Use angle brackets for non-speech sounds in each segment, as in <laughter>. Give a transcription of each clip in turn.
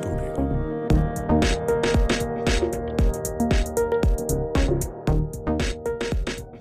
Studio.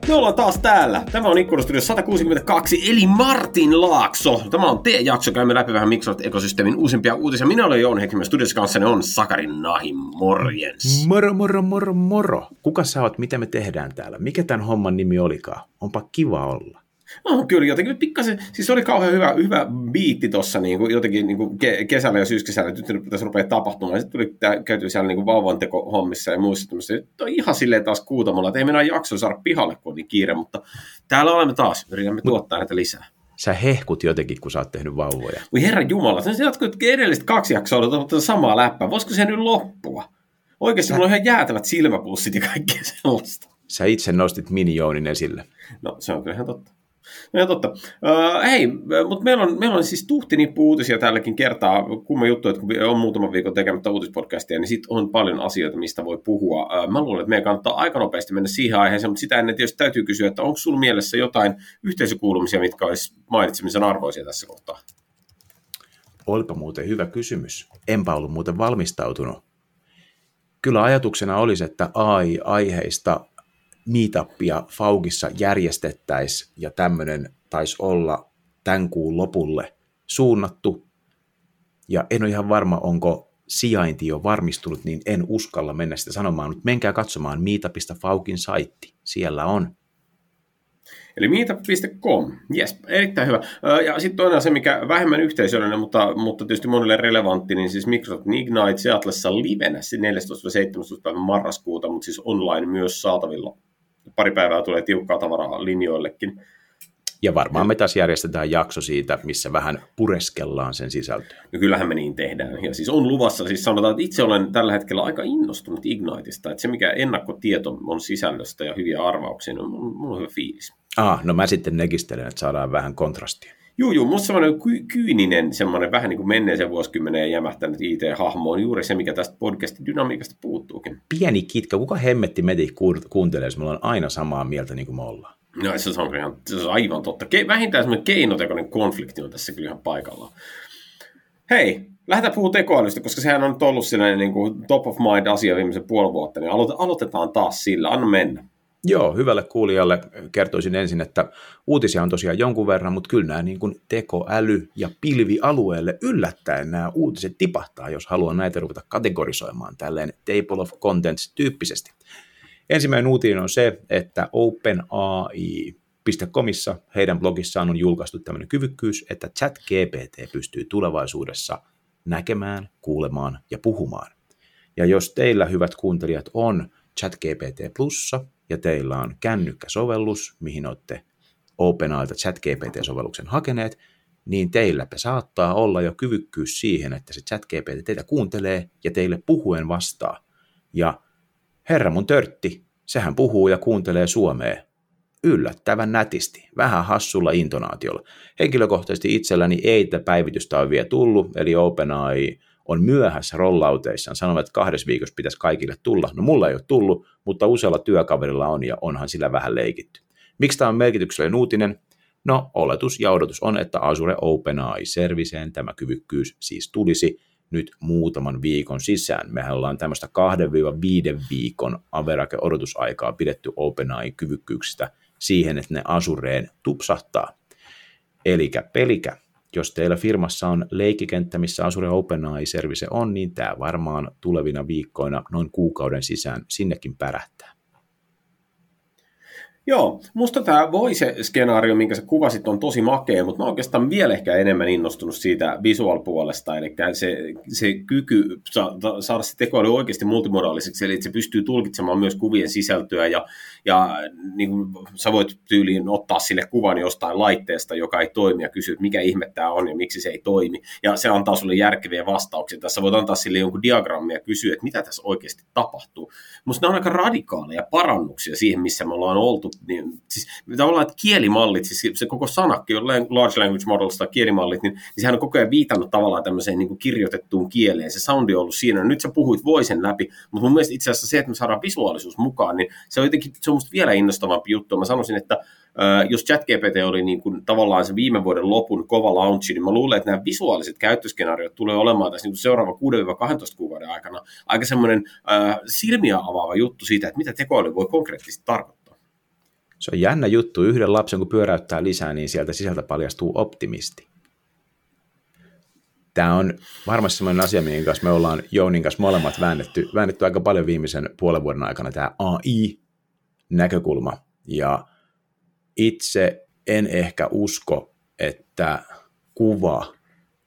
Me ollaan taas täällä. Tämä on Ikkunastudio 162, eli Martin Laakso. Tämä on T-jakso, käymme läpi vähän Microsoft ekosysteemin uusimpia uutisia. Minä olen Joon Heikkinen, studiossa kanssani on Sakarin Nahi, morjens. Moro, moro, moro, moro. Kuka sä oot, mitä me tehdään täällä? Mikä tämän homman nimi olikaan? Onpa kiva olla. No, kyllä jotenkin pikkasen, siis oli kauhean hyvä, hyvä biitti tuossa niin kuin, jotenkin niin kuin ke, kesällä ja syyskesällä, että nyt pitäisi rupea tapahtumaan. Sitten tuli tää, käyty siellä niin vauvanteko hommissa ja muissa tämmöisissä. Nyt on ihan silleen taas kuutamalla, että ei mennä jakso saada pihalle, kun on niin kiire, mutta täällä olemme taas, yritämme tuottaa näitä lisää. Sä hehkut jotenkin, kun sä oot tehnyt vauvoja. Voi herran jumala, se jatkuu edellistä kaksi jaksoa on samaa läppää. Voisiko se nyt loppua? Oikeasti Sä... mulla on ihan jäätävät silmäpussit ja kaikkea sellaista. Sä itse nostit Minijoonin esille. No, se on kyllä ihan totta. No totta. Uh, hei, mutta meillä on, meillä on siis tuhti nippu uutisia tälläkin kertaa. Kumma juttu, että kun on muutama viikon tekemättä uutispodcastia, niin sitten on paljon asioita, mistä voi puhua. Uh, mä luulen, että meidän kannattaa aika nopeasti mennä siihen aiheeseen, mutta sitä ennen tietysti täytyy kysyä, että onko sulla mielessä jotain yhteisökuulumisia, mitkä olisi mainitsemisen arvoisia tässä kohtaa? Olipa muuten hyvä kysymys. Enpä ollut muuten valmistautunut. Kyllä ajatuksena olisi, että AI-aiheista meetupia Faugissa järjestettäisiin ja tämmöinen taisi olla tämän kuun lopulle suunnattu. Ja en ole ihan varma, onko sijainti jo varmistunut, niin en uskalla mennä sitä sanomaan, mutta menkää katsomaan meetupista Faukin saitti. Siellä on. Eli meetup.com, yes, erittäin hyvä. Ja sitten toinen se, mikä vähemmän yhteisöllinen, mutta, mutta tietysti monille relevantti, niin siis Microsoft Ignite Seatlessa livenä 14-17 päivän marraskuuta, mutta siis online myös saatavilla pari päivää tulee tiukkaa tavaraa linjoillekin. Ja varmaan me taas järjestetään jakso siitä, missä vähän pureskellaan sen sisältöä. No kyllähän me niin tehdään. Ja siis on luvassa, siis sanotaan, että itse olen tällä hetkellä aika innostunut Igniteista, että se mikä ennakkotieto on sisällöstä ja hyviä arvauksia, niin on, on hyvä fiilis. Ah, no mä sitten negistelen, että saadaan vähän kontrastia. Joo, joo, musta semmoinen ky- kyyninen, semmoinen vähän niin kuin menneeseen vuosikymmeneen jämähtänyt IT-hahmo on juuri se, mikä tästä podcastin dynamiikasta puuttuukin. Pieni kitka, kuka hemmetti meitä kuuntelee, jos me ollaan aina samaa mieltä niin kuin me ollaan? No se on, ihan, se on aivan totta. Ke- vähintään semmoinen keinotekoinen konflikti on tässä kyllä ihan paikallaan. Hei, lähdetään puhumaan tekoälystä, koska sehän on nyt ollut sellainen niin kuin top of mind asia viimeisen puoli vuotta, niin aloitetaan taas sillä. Anna mennä. Joo, hyvälle kuulijalle kertoisin ensin, että uutisia on tosiaan jonkun verran, mutta kyllä nämä niin kuin tekoäly- ja pilvialueelle yllättäen nämä uutiset tipahtaa, jos haluaa näitä ruveta kategorisoimaan tälleen table of contents tyyppisesti. Ensimmäinen uutinen on se, että OpenAI.comissa heidän blogissaan on julkaistu tämmöinen kyvykkyys, että ChatGPT pystyy tulevaisuudessa näkemään, kuulemaan ja puhumaan. Ja jos teillä, hyvät kuuntelijat, on ChatGPT Plussa, ja teillä on kännykkäsovellus, mihin olette OpenAIlta ChatGPT-sovelluksen hakeneet, niin teilläpä saattaa olla jo kyvykkyys siihen, että se ChatGPT teitä kuuntelee ja teille puhuen vastaa. Ja herra mun törtti, sehän puhuu ja kuuntelee suomea yllättävän nätisti, vähän hassulla intonaatiolla. Henkilökohtaisesti itselläni ei tätä päivitystä ole vielä tullut, eli OpenAI on myöhässä rollouteissaan, sanovat, että kahdessa viikossa pitäisi kaikille tulla. No mulla ei ole tullut, mutta usealla työkaverilla on ja onhan sillä vähän leikitty. Miksi tämä on merkityksellinen uutinen? No, oletus ja odotus on, että Azure OpenAI Serviceen tämä kyvykkyys siis tulisi nyt muutaman viikon sisään. Mehän ollaan tämmöistä 2-5 viikon averake-odotusaikaa pidetty OpenAI-kyvykkyyksistä siihen, että ne Azureen tupsahtaa. Elikä pelikä jos teillä firmassa on leikkikenttä, missä Azure OpenAI Service on, niin tämä varmaan tulevina viikkoina noin kuukauden sisään sinnekin pärähtää. Joo, musta tämä voice-skenaario, minkä sä kuvasit, on tosi makea, mutta mä oikeastaan vielä ehkä enemmän innostunut siitä visual-puolesta, eli se, se kyky saada se tekoäly oikeasti multimodaaliseksi, eli se pystyy tulkitsemaan myös kuvien sisältöä, ja, ja niin kuin sä voit tyyliin ottaa sille kuvan jostain laitteesta, joka ei toimi, ja kysyä, mikä ihme tämä on ja miksi se ei toimi, ja se antaa sulle järkeviä vastauksia. Tässä voit antaa sille jonkun diagrammia ja kysyä, että mitä tässä oikeasti tapahtuu. Musta ne on aika radikaaleja parannuksia siihen, missä me ollaan oltu niin, siis tavallaan, että kielimallit, siis se koko sanakki, large language models tai kielimallit, niin, niin sehän on koko ajan viitannut tavallaan tämmöiseen niin kuin kirjoitettuun kieleen. Se soundi on ollut siinä. Nyt sä puhuit voisen läpi, mutta mun mielestä itse asiassa se, että me saadaan visuaalisuus mukaan, niin se on jotenkin, se on musta vielä innostavampi juttu. Mä sanoisin, että jos ChatGPT oli niin kuin tavallaan se viime vuoden lopun kova launchi, niin mä luulen, että nämä visuaaliset käyttöskenaariot tulee olemaan tässä niin seuraava 6-12 kuukauden aikana aika semmoinen äh, silmiä avaava juttu siitä, että mitä tekoäly voi konkreettisesti tarkoittaa. Se on jännä juttu. Yhden lapsen kun pyöräyttää lisää, niin sieltä sisältä paljastuu optimisti. Tämä on varmasti sellainen asia, minkä kanssa me ollaan Jounin kanssa molemmat väännetty, väännetty aika paljon viimeisen puolen vuoden aikana, tämä AI-näkökulma. Ja itse en ehkä usko, että kuva,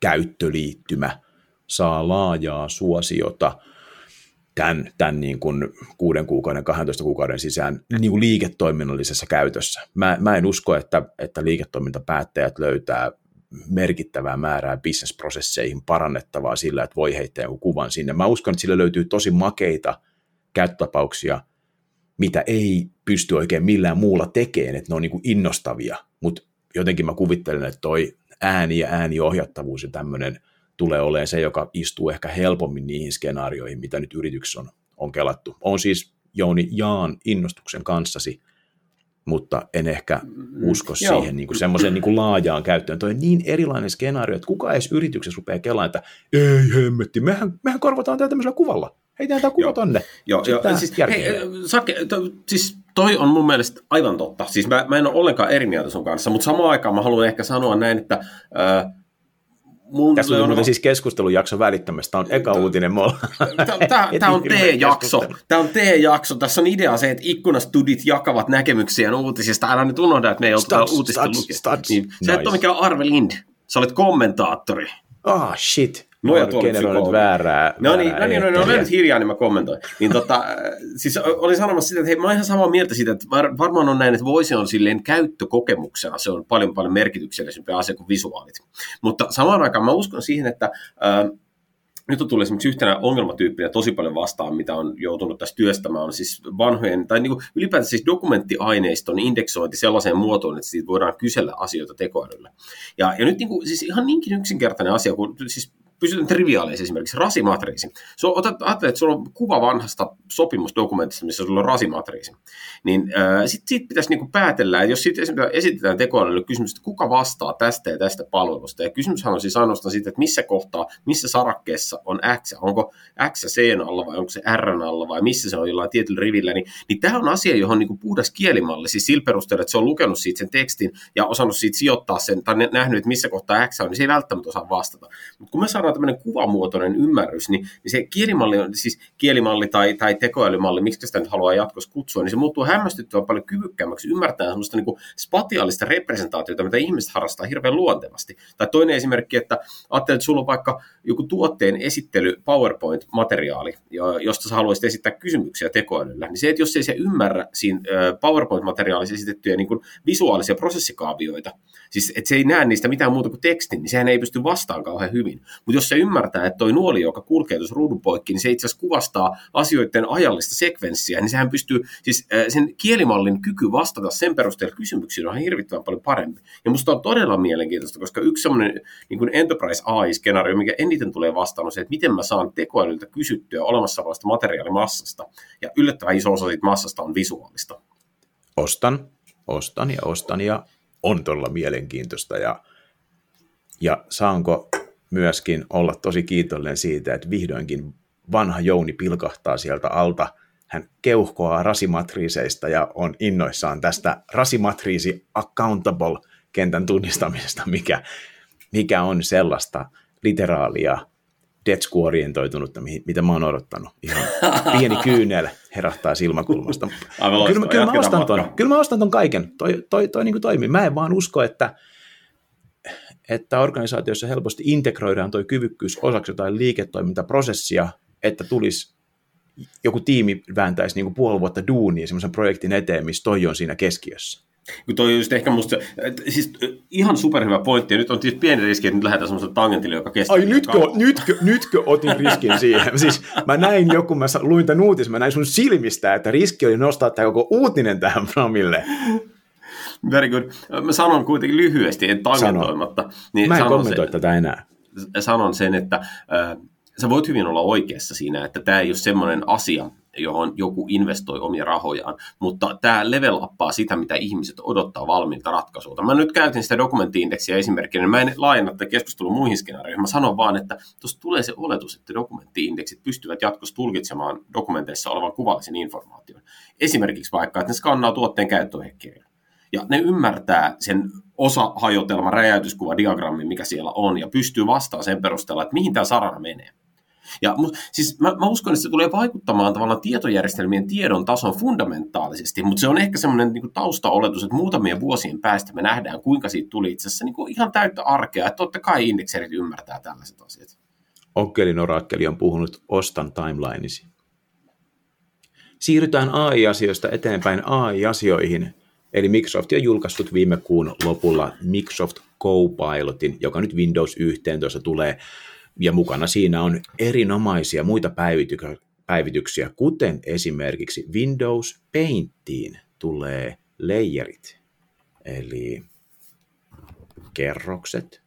käyttöliittymä saa laajaa suosiota tämän, tämän niin kuin kuuden kuukauden, 12 kuukauden sisään niin kuin liiketoiminnallisessa käytössä. Mä, mä en usko, että, että liiketoimintapäättäjät löytää merkittävää määrää bisnesprosesseihin parannettavaa sillä, että voi heittää joku kuvan sinne. Mä uskon, että sillä löytyy tosi makeita käyttötapauksia, mitä ei pysty oikein millään muulla tekemään, että ne on niin kuin innostavia, mutta jotenkin mä kuvittelen, että toi ääni ja ääniohjattavuus ja tämmöinen tulee olemaan se, joka istuu ehkä helpommin niihin skenaarioihin, mitä nyt yrityksessä on, on kelattu. On siis Jouni Jaan innostuksen kanssasi, mutta en ehkä usko mm, siihen niin kuin semmoiseen niin kuin laajaan käyttöön. Toi on niin erilainen skenaario, että kuka edes yrityksessä rupeaa kelaamaan, että ei hemmetti, mehän, mehän korvataan tätä tämmöisellä kuvalla. Heitään tämä kuva tonne. Joo, joo. Siis, hei, Sake, to, siis toi on mun mielestä aivan totta. Siis mä, mä en ole ollenkaan eri mieltä sun kanssa, mutta samaan aikaan mä haluan ehkä sanoa näin, että äh, Mulla Tässä on muuten siis keskustelujakso välittämästä. Tämä on eka uutinen. Tämä on T-jakso. Tämä on T-jakso. Tässä on idea se, että ikkunastudit jakavat näkemyksiä uutisista. Älä nyt unohda, että me ei oltu uutista lukea. Niin, nice. et ole mikään Arve Lind. Sä olet kommentaattori. Ah, oh, shit. Luoja generoinut väärää. No niin, no niin, no, no, no, nyt hiljaa, niin mä kommentoin. Niin tota, <laughs> siis olin sanomassa sitä, että hei, mä oon ihan samaa mieltä siitä, että var, varmaan on näin, että voisi on silleen käyttökokemuksena, se on paljon paljon merkityksellisempi asia kuin visuaalit. Mutta samaan aikaan mä uskon siihen, että äh, nyt on tullut esimerkiksi yhtenä ongelmatyyppinä tosi paljon vastaan, mitä on joutunut tässä työstämään, on siis vanhojen, tai niin kuin ylipäätään siis dokumenttiaineiston indeksointi sellaiseen muotoon, että siitä voidaan kysellä asioita tekoälyllä. Ja, ja nyt niin kuin, siis ihan niinkin yksinkertainen asia, kun siis pysytään triviaaleissa esimerkiksi, rasimatriisi. So, otat, ajattelet, että sulla on kuva vanhasta sopimusdokumentista, missä sulla on rasimatriisi. Niin äh, sitten siitä pitäisi niinku päätellä, että jos sitten esitetään tekoälylle kysymys, että kuka vastaa tästä ja tästä palvelusta. Ja kysymyshän on siis ainoastaan siitä, että missä kohtaa, missä sarakkeessa on X, onko X C alla vai onko se R alla vai missä se on jollain tietyllä rivillä. Niin, niin tämä on asia, johon niinku puhdas kielimalli, siis sillä perusteella, että se on lukenut siitä sen tekstin ja osannut siitä sijoittaa sen, tai nähnyt, että missä kohtaa X on, niin se ei välttämättä osaa vastata. Mutta kun me saadaan on tämmöinen kuvamuotoinen ymmärrys, niin, niin se kielimalli, siis kielimalli tai, tai tekoälymalli, miksi sitä nyt haluaa jatkossa kutsua, niin se muuttuu hämmästyttävän paljon kyvykkäämmäksi ymmärtää semmoista niin spatiaalista representaatiota, mitä ihmiset harrastaa hirveän luontevasti. Tai toinen esimerkki, että ajattelet, että sulla on vaikka joku tuotteen esittely PowerPoint-materiaali, josta sä haluaisit esittää kysymyksiä tekoälyllä, niin se, että jos ei se ymmärrä siinä PowerPoint-materiaalissa esitettyjä niin visuaalisia prosessikaavioita, siis että se ei näe niistä mitään muuta kuin tekstin, niin sehän ei pysty vastaan kauhean hyvin. Mutta jos se ymmärtää, että toi nuoli, joka kulkee tuossa ruudun poikki, niin se itse asiassa kuvastaa asioiden ajallista sekvenssiä, niin sehän pystyy, siis sen kielimallin kyky vastata sen perusteella kysymyksiin on hirvittävän paljon parempi. Ja musta on todella mielenkiintoista, koska yksi semmoinen niin Enterprise AI-skenaario, mikä eniten tulee vastaan, on se, että miten mä saan tekoälyltä kysyttyä olemassa olevasta materiaalimassasta. Ja yllättävän iso osa siitä massasta on visuaalista. Ostan, ostan ja ostan ja on todella mielenkiintoista ja, ja saanko myöskin olla tosi kiitollinen siitä, että vihdoinkin vanha Jouni pilkahtaa sieltä alta. Hän keuhkoaa rasimatriiseista ja on innoissaan tästä rasimatriisi accountable kentän tunnistamisesta, mikä, mikä on sellaista literaalia Detsku-orientoitunutta, mitä mä oon odottanut. Ihan pieni <laughs> kyynel herättää silmäkulmasta. kyllä, kyllä, mä ostan ton, kyllä mä ostan ton kaiken. Toi, toi, toi niin kuin toimii. Mä en vaan usko, että, että organisaatiossa helposti integroidaan toi kyvykkyys osaksi jotain liiketoimintaprosessia, että tulisi joku tiimi vääntäisi niin kuin puoli vuotta duunia semmoisen projektin eteen, missä toi on siinä keskiössä. Kun toi on just ehkä musta, siis ihan superhyvä pointti, ja nyt on tietysti pieni riski, että nyt lähdetään semmoiselle tangentille, joka kestää. Ai nytkö, nytkö, nytkö otin riskin siihen? Siis mä näin joku, mä luin tämän uutisen, mä näin sun silmistä, että riski oli nostaa tämä koko uutinen tähän Framille. Very good. Mä sanon kuitenkin lyhyesti, en tangentoimatta. Niin mä en kommentoi sen, tätä enää. Sanon sen, että äh, sä voit hyvin olla oikeassa siinä, että tämä ei ole semmoinen asia, johon joku investoi omia rahojaan, mutta tämä level uppaa sitä, mitä ihmiset odottaa valmiilta ratkaisuilta. Mä nyt käytin sitä dokumenttiindeksiä esimerkkinä, mä en laajenna tätä keskustelua muihin skenaarioihin, mä sanon vaan, että tuossa tulee se oletus, että dokumenttiindeksit pystyvät jatkossa tulkitsemaan dokumenteissa olevan kuvallisen informaation. Esimerkiksi vaikka, että ne skannaa tuotteen käyttöohjekirjan. Ja ne ymmärtää sen osahajotelman räjäytyskuva diagrammin, mikä siellä on, ja pystyy vastaamaan sen perusteella, että mihin tämä sarana menee. Ja siis mä, mä uskon, että se tulee vaikuttamaan tavallaan tietojärjestelmien tiedon tason fundamentaalisesti, mutta se on ehkä semmoinen niin taustaoletus, että muutamien vuosien päästä me nähdään, kuinka siitä tuli itse asiassa niin kuin ihan täyttä arkea, että totta kai indekserit ymmärtää tällaiset asiat. Okkelin orakkeli on puhunut Ostan timelinesi. Siirrytään AI-asioista eteenpäin AI-asioihin. Eli Microsoft on julkaissut viime kuun lopulla Microsoft Copilotin, joka nyt Windows 11 tulee ja mukana siinä on erinomaisia muita päivityksiä, kuten esimerkiksi Windows Paintiin tulee layerit, eli kerrokset,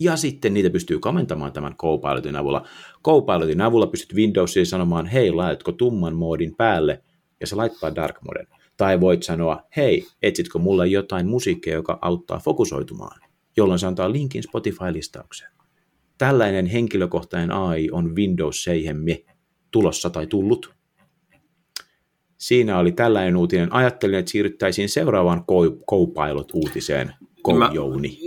ja sitten niitä pystyy komentamaan tämän Copilotin avulla. Copilotin avulla pystyt Windowsiin sanomaan, hei, laitatko tumman moodin päälle, ja se laittaa dark moden. Tai voit sanoa, hei, etsitkö mulle jotain musiikkia, joka auttaa fokusoitumaan, jolloin se antaa linkin Spotify-listaukseen tällainen henkilökohtainen AI on Windows 7 tulossa tai tullut. Siinä oli tällainen uutinen. Ajattelin, että siirryttäisiin seuraavaan Copilot-uutiseen. Mä,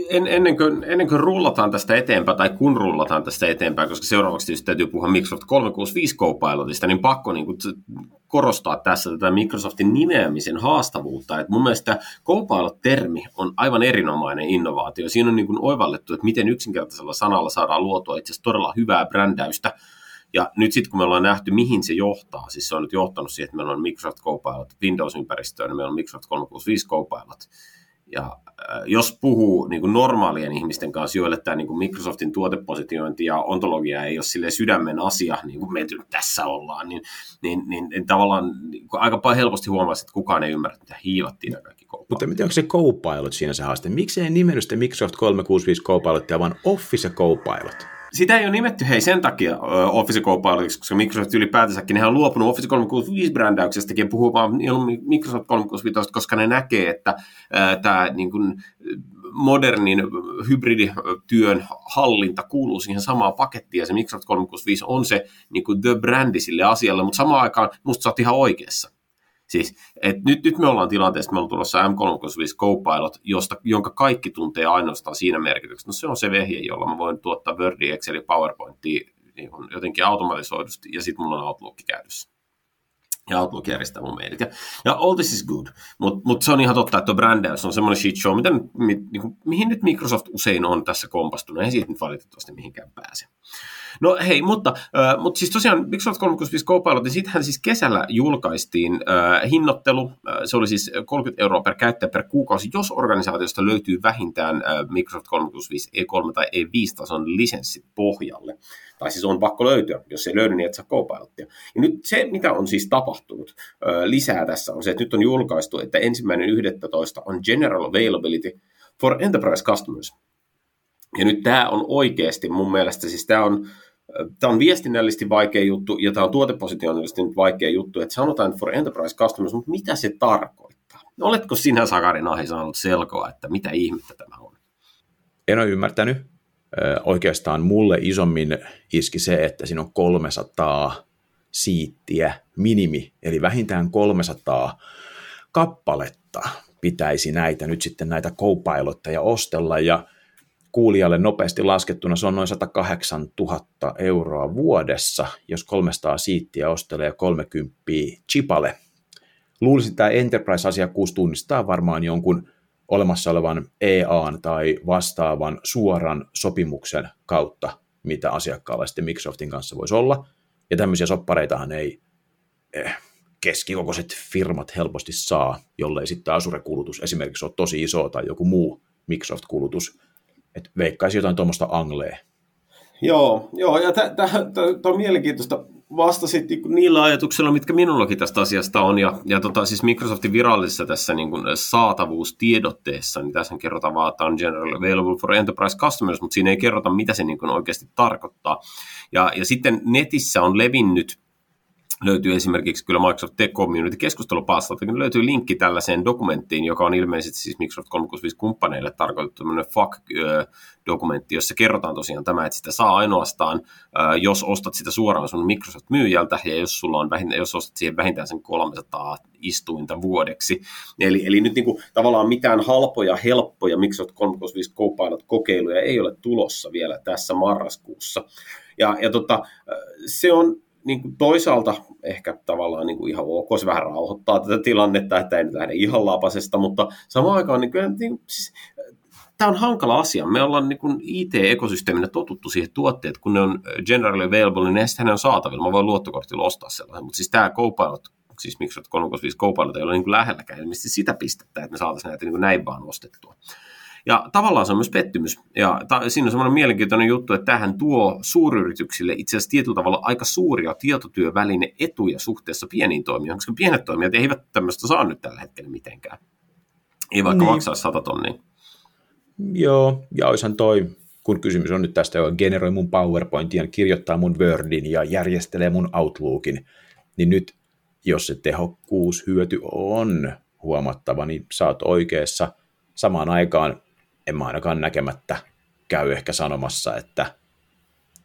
en, ennen, kuin, ennen kuin rullataan tästä eteenpäin, tai kun rullataan tästä eteenpäin, koska seuraavaksi tietysti täytyy puhua Microsoft 365 Copilotista, niin pakko niin kuin, korostaa tässä tätä Microsoftin nimeämisen haastavuutta. Et mun mielestä Copilot-termi on aivan erinomainen innovaatio. Siinä on niin kuin oivallettu, että miten yksinkertaisella sanalla saadaan luotua itse asiassa todella hyvää brändäystä. Ja nyt sitten kun me ollaan nähty, mihin se johtaa, siis se on nyt johtanut siihen, että meillä on Microsoft Copilot Windows-ympäristöön, niin meillä on Microsoft 365 Copilot. Ja äh, jos puhuu niin kuin normaalien ihmisten kanssa, joille tämä niin kuin Microsoftin tuotepositiointi ja ontologia ei ole sille sydämen asia, niin kuin me tässä ollaan, niin, niin, niin, niin tavallaan niin aika helposti huomaa, että kukaan ei ymmärrä, mitä hiivattiin nämä kaikki Copilot. Mutta miten onko se Copilot siinä se haaste? Miksi ei nimennyt sitä Microsoft 365 Copilotia, vaan Office Copilot? Sitä ei ole nimetty hei sen takia Office Copilotiksi, koska Microsoft ylipäätänsäkin ne on luopunut Office 365 brändäyksestäkin ja puhuu vaan Microsoft 365, koska ne näkee, että tämä niin kuin, modernin hybridityön hallinta kuuluu siihen samaan pakettiin ja se Microsoft 365 on se niin kuin the brändi sille asialle, mutta samaan aikaan musta sä oot ihan oikeassa. Siis, et nyt, nyt me ollaan tilanteessa, me ollaan tulossa M365 Copilot, josta, jonka kaikki tuntee ainoastaan siinä merkityksessä. No se on se vehje, jolla mä voin tuottaa Wordia, Excel PowerPointia niin jotenkin automatisoidusti, ja sitten mulla on Outlook käytössä ja Outlook järjestää mun mailit. Ja, ja all this is good, mutta mut se on ihan totta, että brändäys on semmoinen shit show, mitä, mi, niin mihin nyt Microsoft usein on tässä kompastunut, ei siitä nyt valitettavasti mihinkään pääse. No hei, mutta, äh, mutta siis tosiaan Microsoft 365 Copilot, niin sittenhän siis kesällä julkaistiin äh, hinnoittelu, se oli siis 30 euroa per käyttäjä per kuukausi, jos organisaatiosta löytyy vähintään äh, Microsoft 365 E3 tai E5-tason lisenssit pohjalle. Tai siis on pakko löytyä, jos ei löydy, niin et saa Copilottia. Ja nyt se, mitä on siis tapahtunut äh, lisää tässä, on se, että nyt on julkaistu, että ensimmäinen 11 on General Availability for Enterprise Customers. Ja nyt tämä on oikeasti mun mielestä, siis tämä on, on viestinnällisesti vaikea juttu ja tämä on tuotepositionaalisesti nyt vaikea juttu, että sanotaan for enterprise customers, mutta mitä se tarkoittaa? Oletko sinä, Sakari Nahi, saanut selkoa, että mitä ihmettä tämä on? En ole ymmärtänyt. Oikeastaan mulle isommin iski se, että siinä on 300 siittiä minimi, eli vähintään 300 kappaletta pitäisi näitä nyt sitten näitä co ostella, ja kuulijalle nopeasti laskettuna se on noin 108 000 euroa vuodessa, jos 300 siittiä ostelee 30 chipale. Luulisin, että tämä Enterprise-asiakkuus tunnistaa varmaan jonkun olemassa olevan EAN tai vastaavan suoran sopimuksen kautta, mitä asiakkaalla sitten Microsoftin kanssa voisi olla. Ja tämmöisiä soppareitahan ei eh, keskikokoiset firmat helposti saa, jollei sitten Azure-kulutus esimerkiksi ole tosi iso tai joku muu Microsoft-kulutus. Että veikkaisi jotain tuommoista Anglee. Joo, joo ja tämä on mielenkiintoista. Vastasit niinku niillä ajatuksilla, mitkä minullakin tästä asiasta on. Ja, ja tota, siis Microsoftin virallisessa tässä niin kuin saatavuustiedotteessa, niin tässä kerrotaan vaan, että on general available for enterprise customers, mutta siinä ei kerrota, mitä se niin kuin oikeasti tarkoittaa. Ja, ja sitten netissä on levinnyt löytyy esimerkiksi kyllä Microsoft Tech Community keskustelupalstalta, niin löytyy linkki tällaiseen dokumenttiin, joka on ilmeisesti siis Microsoft 365 kumppaneille tarkoitettu tämmöinen FAQ-dokumentti, jossa kerrotaan tosiaan tämä, että sitä saa ainoastaan, jos ostat sitä suoraan sun Microsoft-myyjältä ja jos, sulla on vähintään, jos ostat siihen vähintään sen 300 istuinta vuodeksi. Eli, eli nyt niin kuin, tavallaan mitään halpoja, helppoja Microsoft 365 Copilot-kokeiluja ei ole tulossa vielä tässä marraskuussa. Ja, ja tota, se on niin kuin toisaalta ehkä tavallaan niin kuin ihan ok, se vähän rauhoittaa tätä tilannetta, että ei nyt lähde ihan lapasesta, mutta samaan aikaan niin kuin, niin, siis, tämä on hankala asia. Me ollaan niin kuin IT-ekosysteeminä totuttu siihen tuotteet, kun ne on generally available, niin ne on saatavilla. Mä voin luottokortilla ostaa sellaisen, mutta siis tämä Copilot, siis Microsoft 365 Copilot ei ole niin kuin lähelläkään ilmeisesti sitä pistettä, että me saataisiin näitä niin kuin näin vaan ostettua. Ja tavallaan se on myös pettymys. Ja ta, siinä on semmoinen mielenkiintoinen juttu, että tähän tuo suuryrityksille itse asiassa tietyllä tavalla aika suuria tietotyöväline etuja suhteessa pieniin toimijoihin, koska pienet toimijat eivät tämmöistä saa nyt tällä hetkellä mitenkään. Ei vaikka niin. maksaa 100 tonnia. Joo, ja olisihan toi, kun kysymys on nyt tästä, joka generoi mun PowerPointin, kirjoittaa mun Wordin ja järjestelee mun Outlookin, niin nyt jos se tehokkuushyöty on huomattava, niin saat oikeassa. Samaan aikaan en mä ainakaan näkemättä käy ehkä sanomassa, että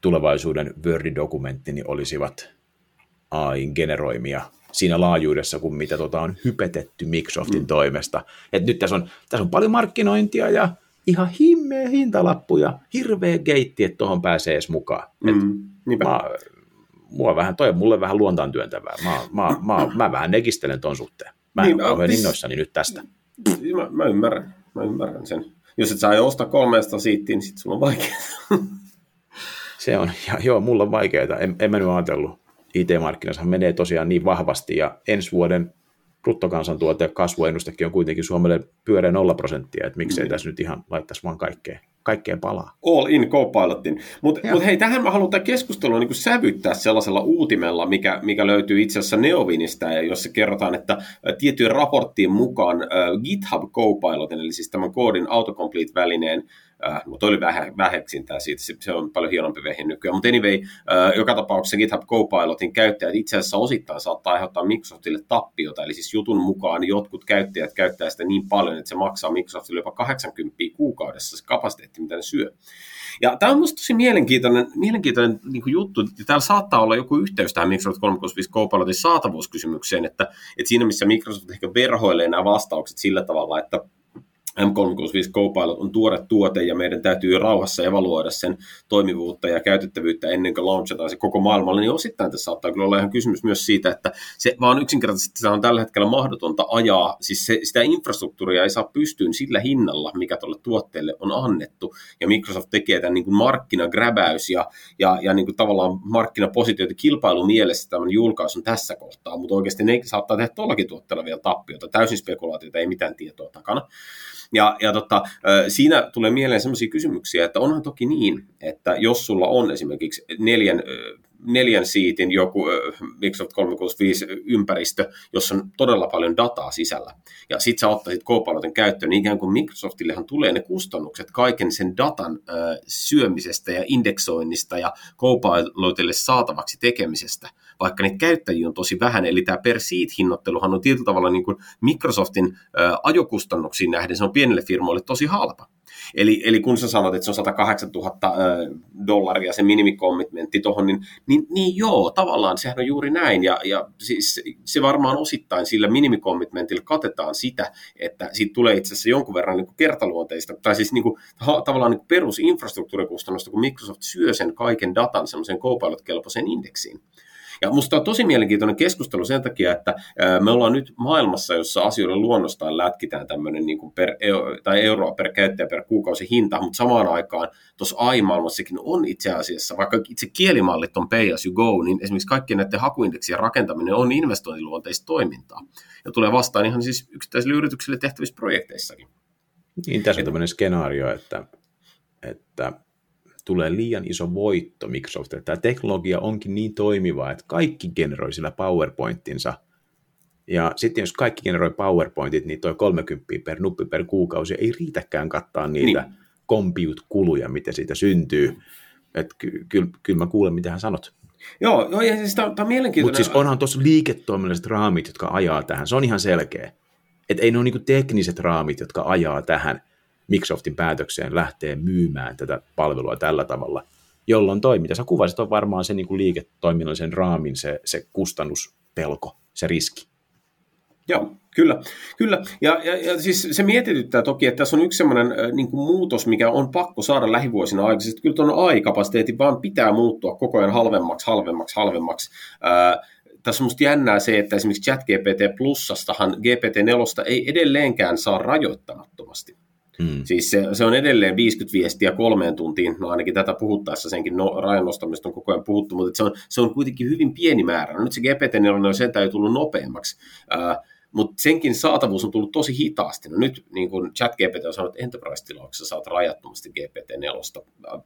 tulevaisuuden Word-dokumenttini olisivat AIn generoimia siinä laajuudessa, kuin mitä tota on hypetetty Microsoftin mm. toimesta. Et nyt tässä on, tässä on paljon markkinointia ja ihan himmeä hintalappuja, hirveä geitti, että tuohon pääsee edes mukaan. Mm. mä, mua vähän, toi on mulle vähän luontaan työntävää. Mä, mä, mä, mä vähän negistelen ton suhteen. Mä en niin, ole innoissani nyt tästä. Mä, mä ymmärrän, mä ymmärrän sen jos et saa ostaa 300 siittiin, niin sitten sulla on vaikeaa. <laughs> Se on, ja joo, mulla on vaikeaa. En, en mä nyt ajatellut. IT-markkinassa menee tosiaan niin vahvasti, ja ensi vuoden bruttokansantuote kasvuennustekin on kuitenkin Suomelle pyöreä nolla prosenttia, että miksei mm. tässä nyt ihan laittaisi vaan kaikkea, kaikkea palaa. All in Copilotin. Mutta mut hei, tähän mä haluan keskustelua niin sävyttää sellaisella uutimella, mikä, mikä löytyy itse asiassa Neovinista, ja jossa kerrotaan, että tiettyjen raporttien mukaan uh, GitHub Copilotin, eli siis tämän koodin autocomplete-välineen, Äh, mutta oli vähän väheksintää siitä, se on paljon hienompi vehi nykyään. Mutta anyway, äh, joka tapauksessa GitHub Copilotin käyttäjät itse asiassa osittain saattaa aiheuttaa Microsoftille tappiota, eli siis jutun mukaan jotkut käyttäjät käyttää sitä niin paljon, että se maksaa Microsoftille jopa 80 kuukaudessa se kapasiteetti, mitä ne syö. Ja tämä on minusta tosi mielenkiintoinen, mielenkiintoinen niin juttu. Täällä saattaa olla joku yhteys tähän Microsoft 365 Copilotin saatavuuskysymykseen, että, että siinä missä Microsoft ehkä verhoilee nämä vastaukset sillä tavalla, että M365 Copilot on tuore tuote ja meidän täytyy rauhassa evaluoida sen toimivuutta ja käytettävyyttä ennen kuin launchataan se koko maailmalle, niin osittain tässä saattaa kyllä olla ihan kysymys myös siitä, että se vaan yksinkertaisesti se on tällä hetkellä mahdotonta ajaa, siis se, sitä infrastruktuuria ei saa pystyyn sillä hinnalla, mikä tuolle tuotteelle on annettu, ja Microsoft tekee tämän niin kuin markkinagräbäys ja, ja, ja niin kuin tavallaan markkinapositioita kilpailumielessä tämän julkaisun tässä kohtaa, mutta oikeasti ne saattaa tehdä tuollakin tuotteella vielä tappiota, täysin spekulaatiota, ei mitään tietoa takana. Ja, ja tota, siinä tulee mieleen sellaisia kysymyksiä, että onhan toki niin, että jos sulla on esimerkiksi neljän neljän siitin joku Microsoft 365 ympäristö, jossa on todella paljon dataa sisällä. Ja sit sä ottaisit Copilotin käyttöön, niin ikään kuin Microsoftillehan tulee ne kustannukset kaiken sen datan ö, syömisestä ja indeksoinnista ja Copilotille saatavaksi tekemisestä, vaikka ne käyttäjiä on tosi vähän. Eli tämä per seat hinnoitteluhan on tietyllä tavalla niin kuin Microsoftin ö, ajokustannuksiin nähden, se on pienille firmoille tosi halpa. Eli, eli kun sä sanot, että se on 108 000 dollaria se minimikommitmentti tuohon, niin, niin, niin joo, tavallaan sehän on juuri näin. Ja, ja siis se varmaan osittain sillä minimikommitmentillä katetaan sitä, että siitä tulee itse asiassa jonkun verran niin kuin kertaluonteista, tai siis niin kuin, tavallaan niin perusinfrastruktuurikustannusta, kun Microsoft syö sen kaiken datan semmoisen Copilot-kelpoiseen indeksiin. Ja musta on tosi mielenkiintoinen keskustelu sen takia, että me ollaan nyt maailmassa, jossa asioiden luonnostaan lätkitään tämmöinen niin kuin per, tai euroa per käyttäjä per kuukausi hinta, mutta samaan aikaan tuossa AI-maailmassakin on itse asiassa, vaikka itse kielimallit on pay as you go, niin esimerkiksi kaikkien näiden hakuindeksien rakentaminen on investointiluonteista toimintaa ja tulee vastaan ihan siis yksittäisille yrityksille tehtävissä projekteissakin. Niin, tässä on tämmöinen skenaario, että, että tulee liian iso voitto Microsoftille. Tämä teknologia onkin niin toimiva, että kaikki generoi sillä PowerPointinsa. Ja sitten jos kaikki generoi PowerPointit, niin toi 30 per nuppi per kuukausi ei riitäkään kattaa niitä niin. compute-kuluja, mitä siitä syntyy. Että ky- kyllä ky- mä kuulen, mitä hän sanot. Joo, joo ja siis tämä on mielenkiintoinen. Mutta siis onhan tuossa liiketoiminnalliset raamit, jotka ajaa tähän. Se on ihan selkeä. Että ei ne ole niinku tekniset raamit, jotka ajaa tähän Microsoftin päätökseen lähtee myymään tätä palvelua tällä tavalla, jolloin toi, mitä sä kuvasit, on varmaan se niin kuin liiketoiminnallisen raamin se, se kustannuspelko, se riski. Joo, kyllä. kyllä. Ja, ja, ja siis se mietityttää toki, että tässä on yksi sellainen äh, niin kuin muutos, mikä on pakko saada lähivuosina aikaisemmin. Kyllä tuon AI-kapasiteetti vaan pitää muuttua koko ajan halvemmaksi, halvemmaksi, halvemmaksi. Äh, tässä on musta jännää se, että esimerkiksi ChatGPT Plussastahan GPT-4 ei edelleenkään saa rajoittamattomasti. Hmm. Siis se, se, on edelleen 50 viestiä kolmeen tuntiin, no ainakin tätä puhuttaessa senkin no, rajan nostamista on koko ajan puhuttu, mutta se on, se on kuitenkin hyvin pieni määrä. No nyt se GPT-4 on sentään jo tullut nopeammaksi. Uh, mutta senkin saatavuus on tullut tosi hitaasti. No nyt niin kun ChatGPT on sanonut, että Enterprise-tilauksessa saat rajattomasti GPT-4.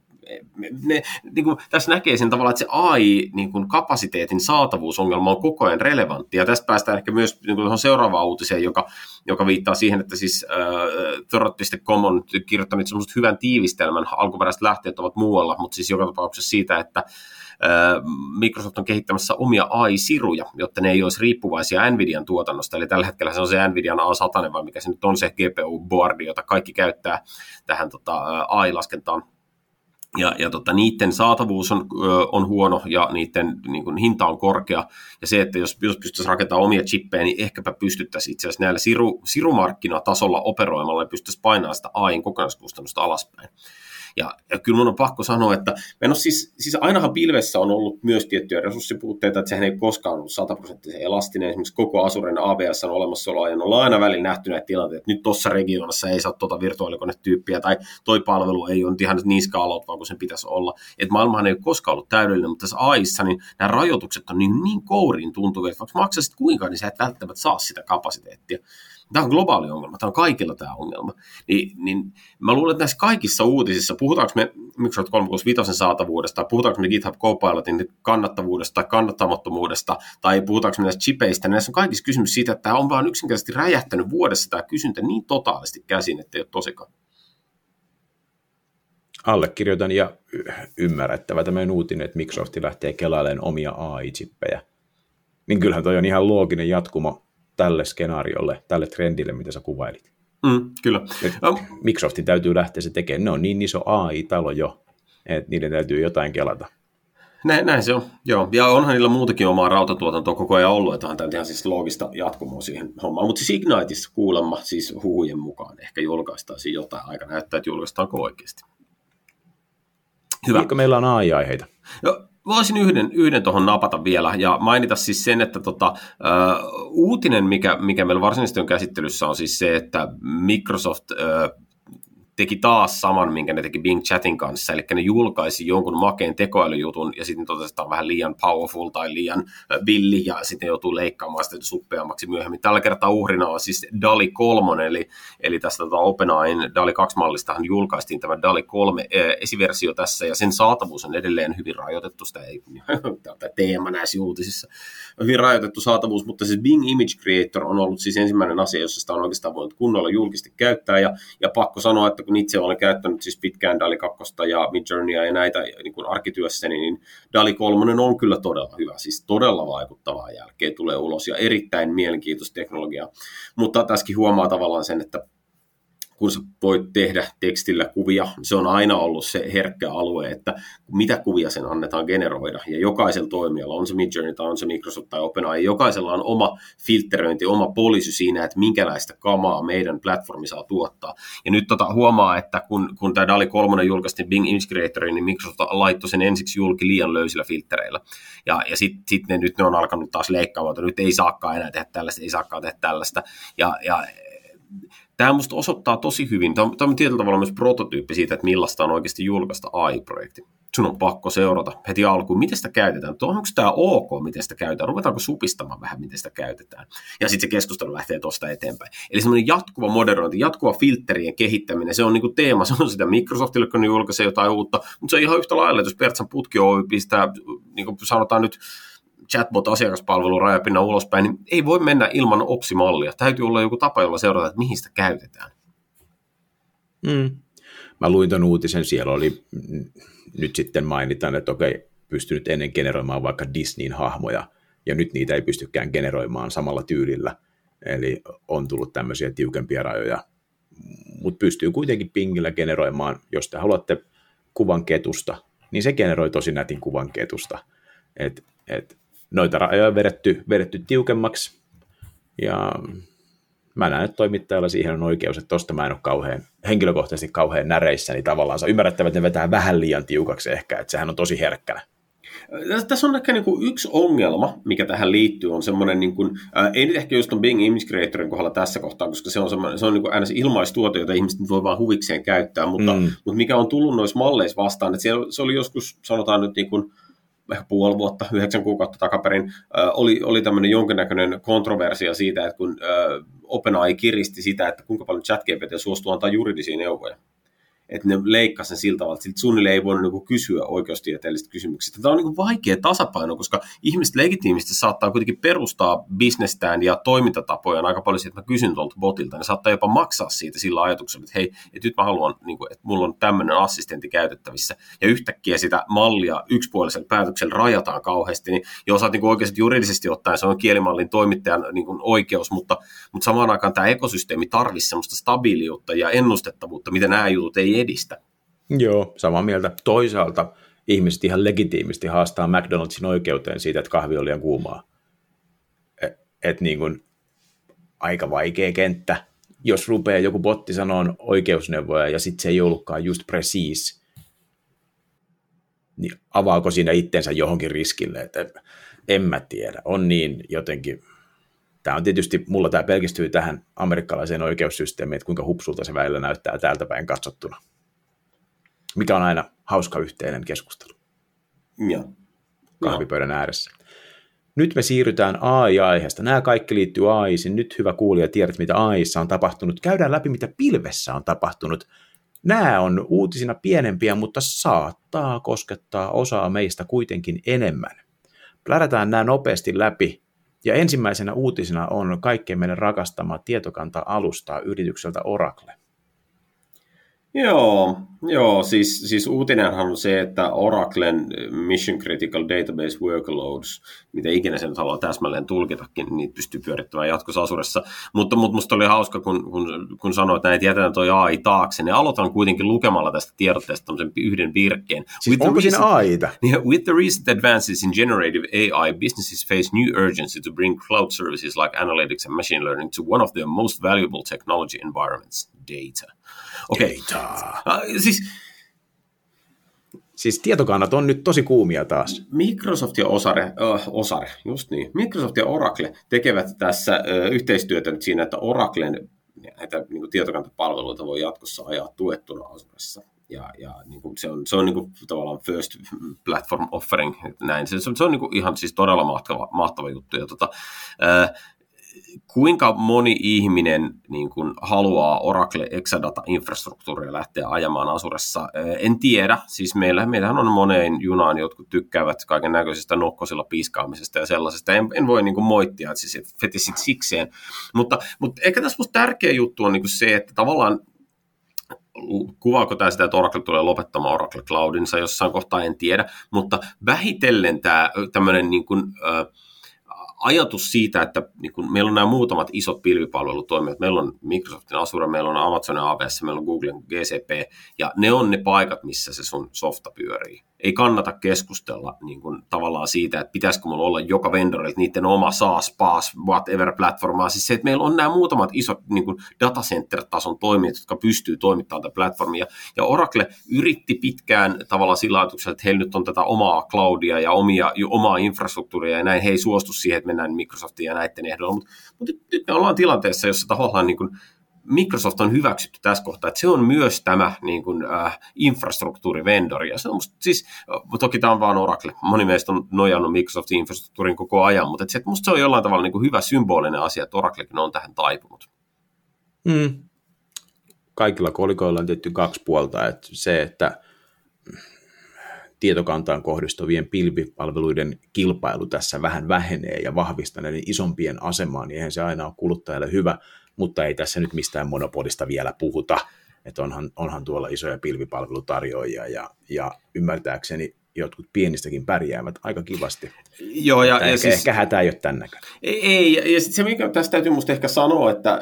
Ne, niin kun, tässä näkee sen tavalla, että se AI-kapasiteetin niin saatavuusongelma on koko ajan relevantti. Ja tästä päästään ehkä myös niin tuohon seuraavaan uutiseen, joka, joka viittaa siihen, että siis äh, Thorot.com on kirjoittanut hyvän tiivistelmän. Alkuperäiset lähteet ovat muualla, mutta siis joka tapauksessa siitä, että Microsoft on kehittämässä omia AI-siruja, jotta ne ei olisi riippuvaisia Nvidian tuotannosta. Eli tällä hetkellä se on se Nvidian A100, vai mikä se nyt on se GPU-boardi, jota kaikki käyttää tähän tota, AI-laskentaan. Ja, ja tota, niiden saatavuus on, on huono ja niiden niin kuin, hinta on korkea. Ja se, että jos, jos pystyttäisiin rakentamaan omia chippejä, niin ehkäpä pystyttäisiin itse asiassa näillä siru, sirumarkkinatasolla operoimalla ja pystyttäisiin painamaan sitä AIin kokonaiskustannusta alaspäin. Ja, ja kyllä mun on pakko sanoa, että en siis, siis ainahan pilvessä on ollut myös tiettyjä resurssipuutteita, että sehän ei koskaan ollut sataprosenttisen elastinen. Esimerkiksi koko Asuren ABS on olemassaolo ja ollaan aina välillä nähty näitä tilanteita, että nyt tuossa regionassa ei saa tuota virtuaalikonetyyppiä tai toi palvelu ei ole ihan niin skaalot, vaan kuin sen pitäisi olla. Että maailmahan ei ole koskaan ollut täydellinen, mutta tässä AIssa niin nämä rajoitukset on niin, niin kouriin tuntuvia, että vaikka maksasit kuinka, niin sä et välttämättä saa sitä kapasiteettia. Tämä on globaali ongelma, tämä on kaikilla tämä ongelma. Niin, niin mä luulen, että näissä kaikissa uutisissa, puhutaanko me Microsoft 365 saatavuudesta, puhutaanko me GitHub Copilotin kannattavuudesta tai kannattamattomuudesta, tai puhutaanko me näistä chipeistä, niin näissä on kaikissa kysymys siitä, että tämä on vaan yksinkertaisesti räjähtänyt vuodessa tämä kysyntä niin totaalisti käsin, että ei ole tosikaan. Allekirjoitan ja ymmärrettävä tämmöinen uutinen, että Microsoft lähtee kelailemaan omia AI-chippejä. Niin kyllähän toi on ihan looginen jatkumo tälle skenaariolle, tälle trendille, mitä sä kuvailit. Mm, kyllä. Um, Microsoftin täytyy lähteä se tekemään. Ne on niin iso AI-talo jo, että niiden täytyy jotain kelata. Näin, näin se on, joo. Ja onhan niillä muutakin omaa rautatuotantoa koko ajan ollut, että on tämä ihan siis loogista jatkumoa siihen hommaan. Mutta siis Igniteissa kuulemma, siis huhujen mukaan, ehkä julkaistaisiin jotain aika näyttää, että julkaistaanko oikeasti. Hyvä. Eikö meillä on AI-aiheita? Joo, voisin yhden, yhden tuohon napata vielä ja mainita siis sen, että tota, uh, uutinen, mikä, mikä meillä varsinaisesti on käsittelyssä, on siis se, että Microsoft uh, teki taas saman, minkä ne teki Bing Chatin kanssa, eli ne julkaisi jonkun makeen tekoälyjutun, ja sitten totesi, että on vähän liian powerful tai liian villi, ja sitten joutuu leikkaamaan sitä suppeammaksi myöhemmin. Tällä kertaa uhrina on siis DALI 3, eli, eli tästä tota OpenAIn DALI 2-mallistahan julkaistiin tämä DALI 3 esiversio tässä, ja sen saatavuus on edelleen hyvin rajoitettu, sitä ei tämä teema näissä uutisissa, hyvin rajoitettu saatavuus, mutta siis Bing Image Creator on ollut siis ensimmäinen asia, jossa sitä on oikeastaan voinut kunnolla julkisesti käyttää, ja, ja pakko sanoa, että kun itse olen käyttänyt siis pitkään DALI 2 ja Midjourneya ja näitä niin kuin arkityössäni, niin DALI 3 on kyllä todella hyvä, siis todella vaikuttavaa jälkeen tulee ulos ja erittäin mielenkiintoista teknologiaa. Mutta tässäkin huomaa tavallaan sen, että kun sä voit tehdä tekstillä kuvia, se on aina ollut se herkkä alue, että mitä kuvia sen annetaan generoida. Ja jokaisella toimijalla, on se Midjourney tai on se Microsoft tai OpenAI, jokaisella on oma filtteröinti, oma poliisi siinä, että minkälaista kamaa meidän platformi saa tuottaa. Ja nyt tota, huomaa, että kun, kun tämä DALI 3 julkaistiin Bing Creatoriin, niin Microsoft laittoi sen ensiksi julki liian löysillä filtreillä. Ja, ja sitten sit ne, nyt ne on alkanut taas leikkaamaan, että nyt ei saakaan enää tehdä tällaista, ei saakaan tehdä tällaista. Ja, ja tämä minusta osoittaa tosi hyvin, tämä on, tämä on tietyllä tavalla myös prototyyppi siitä, että millaista on oikeasti julkaista AI-projekti. Sun on pakko seurata heti alkuun, miten sitä käytetään. Onko tämä ok, miten sitä käytetään? Ruvetaanko supistamaan vähän, miten sitä käytetään? Ja sitten se keskustelu lähtee tuosta eteenpäin. Eli semmoinen jatkuva moderointi, jatkuva filterien kehittäminen, se on niinku teema, se on sitä Microsoftille, kun ne julkaisee jotain uutta, mutta se on ihan yhtä lailla, jos Pertsan putki Oy pistää, niin kuin sanotaan nyt, chatbot-asiakaspalvelu rajapinnan ulospäin, niin ei voi mennä ilman opsimallia. Täytyy olla joku tapa, jolla seurata, että mihin sitä käytetään. Mm. Mä luin ton uutisen, siellä oli nyt sitten mainitaan, että okei, pystynyt ennen generoimaan vaikka Disneyn hahmoja, ja nyt niitä ei pystykään generoimaan samalla tyylillä. Eli on tullut tämmöisiä tiukempia rajoja, mutta pystyy kuitenkin pingillä generoimaan, jos te haluatte kuvan ketusta, niin se generoi tosi nätin kuvan ketusta. Et, et noita rajoja on vedetty, vedetty tiukemmaksi, ja mä näen, että toimittajalla siihen on oikeus, että tosta mä en ole kauhean, henkilökohtaisesti kauhean näreissä, niin tavallaan se ymmärrettävä, että ne vetää vähän liian tiukaksi ehkä, että sehän on tosi herkkänä. Tässä on ehkä niin kuin yksi ongelma, mikä tähän liittyy, on semmoinen, niin kuin, ää, ei nyt ehkä just on Bing Image Creatorin kohdalla tässä kohtaa, koska se on, se on niin kuin aina se ilmaistuote, jota ihmiset voi vaan huvikseen käyttää, mutta, mm. mutta mikä on tullut noissa malleissa vastaan, että siellä, se oli joskus, sanotaan nyt niin kuin, ehkä puoli vuotta, yhdeksän kuukautta takaperin, oli, oli tämmöinen jonkinnäköinen kontroversia siitä, että kun OpenAI kiristi sitä, että kuinka paljon ChatGPT suostuu antaa juridisia neuvoja että ne leikkasi sen sillä tavalla, että siltä suunnilleen ei voinut niin kysyä oikeustieteellisistä kysymyksistä. Tämä on niin vaikea tasapaino, koska ihmiset legitiimisti saattaa kuitenkin perustaa bisnestään ja toimintatapojaan aika paljon siitä, että mä kysyn tuolta botilta. Ne saattaa jopa maksaa siitä sillä ajatuksella, että hei, että nyt mä haluan, niin kuin, että mulla on tämmöinen assistentti käytettävissä. Ja yhtäkkiä sitä mallia yksipuolisella päätöksellä rajataan kauheasti, niin jos osaat niin oikeasti juridisesti ottaen, se on kielimallin toimittajan niin oikeus, mutta, mutta samaan aikaan tämä ekosysteemi tarvitsee sellaista stabiiliutta ja ennustettavuutta, mitä nämä jutut ei edistä. Joo, samaa mieltä. Toisaalta ihmiset ihan legitiimisti haastaa McDonaldsin oikeuteen siitä, että kahvi on liian kuumaa. Et, et niin kuin, aika vaikea kenttä. Jos rupeaa joku botti sanoa oikeusneuvoja ja sitten se ei ollutkaan just precis, niin avaako siinä itsensä johonkin riskille, että en mä tiedä. On niin jotenkin, tämä on tietysti, mulla tämä pelkistyy tähän amerikkalaiseen oikeussysteemiin, että kuinka hupsulta se välillä näyttää täältä päin katsottuna mikä on aina hauska yhteinen keskustelu. Ja. Kahvipöydän ääressä. Nyt me siirrytään AI-aiheesta. Nämä kaikki liittyy AIisin. Nyt hyvä kuulija, tiedät mitä AIissa on tapahtunut. Käydään läpi, mitä pilvessä on tapahtunut. Nämä on uutisina pienempiä, mutta saattaa koskettaa osaa meistä kuitenkin enemmän. Plärätään nämä nopeasti läpi. Ja ensimmäisenä uutisena on kaikkein meidän rakastama tietokanta-alusta yritykseltä Oracle. Joo, joo siis, siis uutinenhan on se, että Oraclen Mission Critical Database Workloads, mitä ikinä sen haluaa täsmälleen tulkitakin, niin niitä pystyy pyörittämään jatkossa Asuressa. Mutta, mutta musta oli hauska, kun, kun, kun sanoit, että näitä jätetään toi AI taakse, niin aloitan kuitenkin lukemalla tästä tiedotteesta yhden virkkeen. Siis with onko siinä AIta? <laughs> Yeah, with the recent advances in generative AI, businesses face new urgency to bring cloud services like analytics and machine learning to one of their most valuable technology environments, data. Okei. Okay. Uh, siis, siis tietokannat on nyt tosi kuumia taas. Microsoft ja Osare, uh, Osare, just niin. Microsoft ja Oracle tekevät tässä uh, yhteistyötä nyt siinä, että Oraclen näitä niin kuin tietokantapalveluita voi jatkossa ajaa tuettuna Azuressa. Ja, ja niin kuin se on, se on niin kuin tavallaan first platform offering, näin. Se, se on niin kuin ihan siis todella mahtava, mahtava juttu. Ja tota, uh, kuinka moni ihminen niin kuin haluaa Oracle Exadata-infrastruktuuria lähteä ajamaan Asuressa? En tiedä. Siis meillä, meillähän on moneen junaan, jotkut tykkäävät kaiken näköisestä nokkosilla piiskaamisesta ja sellaisesta. En, en voi niin kuin moittia, että siis fetisit sikseen. Mutta, mutta ehkä tässä tärkeä juttu on niin kuin se, että tavallaan kuvaako tämä sitä, että Oracle tulee lopettamaan Oracle Cloudinsa jossain kohtaa, en tiedä, mutta vähitellen tämä tämmöinen niin kuin, äh, ajatus siitä, että niin kun meillä on nämä muutamat isot pilvipalvelutoimijat, meillä on Microsoftin Azure, meillä on Amazonin AWS, meillä on Googlen GCP, ja ne on ne paikat, missä se sun softa pyörii ei kannata keskustella niin kuin, tavallaan siitä, että pitäisikö mulla olla joka vendorilla niiden oma SaaS, PaaS, whatever platformaa. Siis se, että meillä on nämä muutamat isot niin kuin datacenter-tason toimijat, jotka pystyy toimittamaan tätä platformia. Ja Oracle yritti pitkään tavallaan sillä ajatuksella, että heillä nyt on tätä omaa cloudia ja omia, omaa infrastruktuuria ja näin he ei suostu siihen, että mennään Microsoftiin ja näiden ehdolla. Mutta, mutta nyt me ollaan tilanteessa, jossa tavallaan niin Microsoft on hyväksytty tässä kohtaa, että se on myös tämä niin kuin, äh, infrastruktuurivendori. Ja se on musta, siis, toki tämä on vaan Oracle. Moni meistä on nojannut Microsoftin infrastruktuurin koko ajan, mutta että se, musta se on jollain tavalla niin kuin hyvä symbolinen asia, että Oraclekin on tähän taipunut. Mm. Kaikilla kolikoilla on tietty kaksi puolta. Että se, että tietokantaan kohdistuvien pilvipalveluiden kilpailu tässä vähän vähenee ja vahvistaa näiden isompien asemaa, niin eihän se aina ole kuluttajalle hyvä – mutta ei tässä nyt mistään monopolista vielä puhuta, että onhan, onhan tuolla isoja pilvipalvelutarjoajia ja, ja ymmärtääkseni jotkut pienistäkin pärjäävät aika kivasti. Joo, ja, ja ehkä, siis, ehkä hätä ei ole tämän näköinen. Ei, ei ja, ja sitten se, mikä tästä täytyy musta ehkä sanoa, että äh,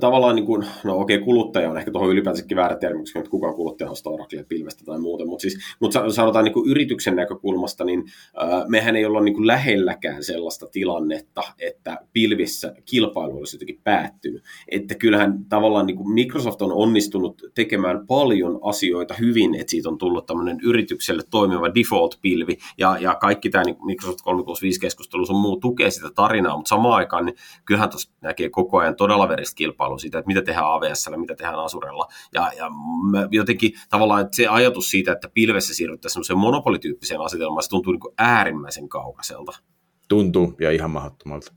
tavallaan niin kuin, no okei, kuluttaja on ehkä tuohon ylipäänsäkin väärä termi, koska nyt kukaan kuluttaja ostaa Oracle pilvestä tai muuta, mutta siis, mutta sanotaan niin kuin yrityksen näkökulmasta, niin äh, mehän ei olla niin kuin lähelläkään sellaista tilannetta, että pilvissä kilpailu olisi jotenkin päättynyt. Että kyllähän tavallaan niin kuin Microsoft on onnistunut tekemään paljon asioita hyvin, että siitä on tullut tämmöinen yritykselle toimiva default-pilvi, ja, ja kaikki tämä niin Microsoft 365-keskustelu sun muu tukee sitä tarinaa, mutta samaan aikaan niin kyllähän tuossa näkee koko ajan todella veristä kilpailua siitä, että mitä tehdään AWS, mitä tehdään Asurella, ja, ja jotenkin tavallaan että se ajatus siitä, että pilvessä siirryttäisiin semmoiseen monopolityyppiseen asetelmaan, se tuntuu niin äärimmäisen kaukaiselta. Tuntuu, ja ihan mahdottomalta.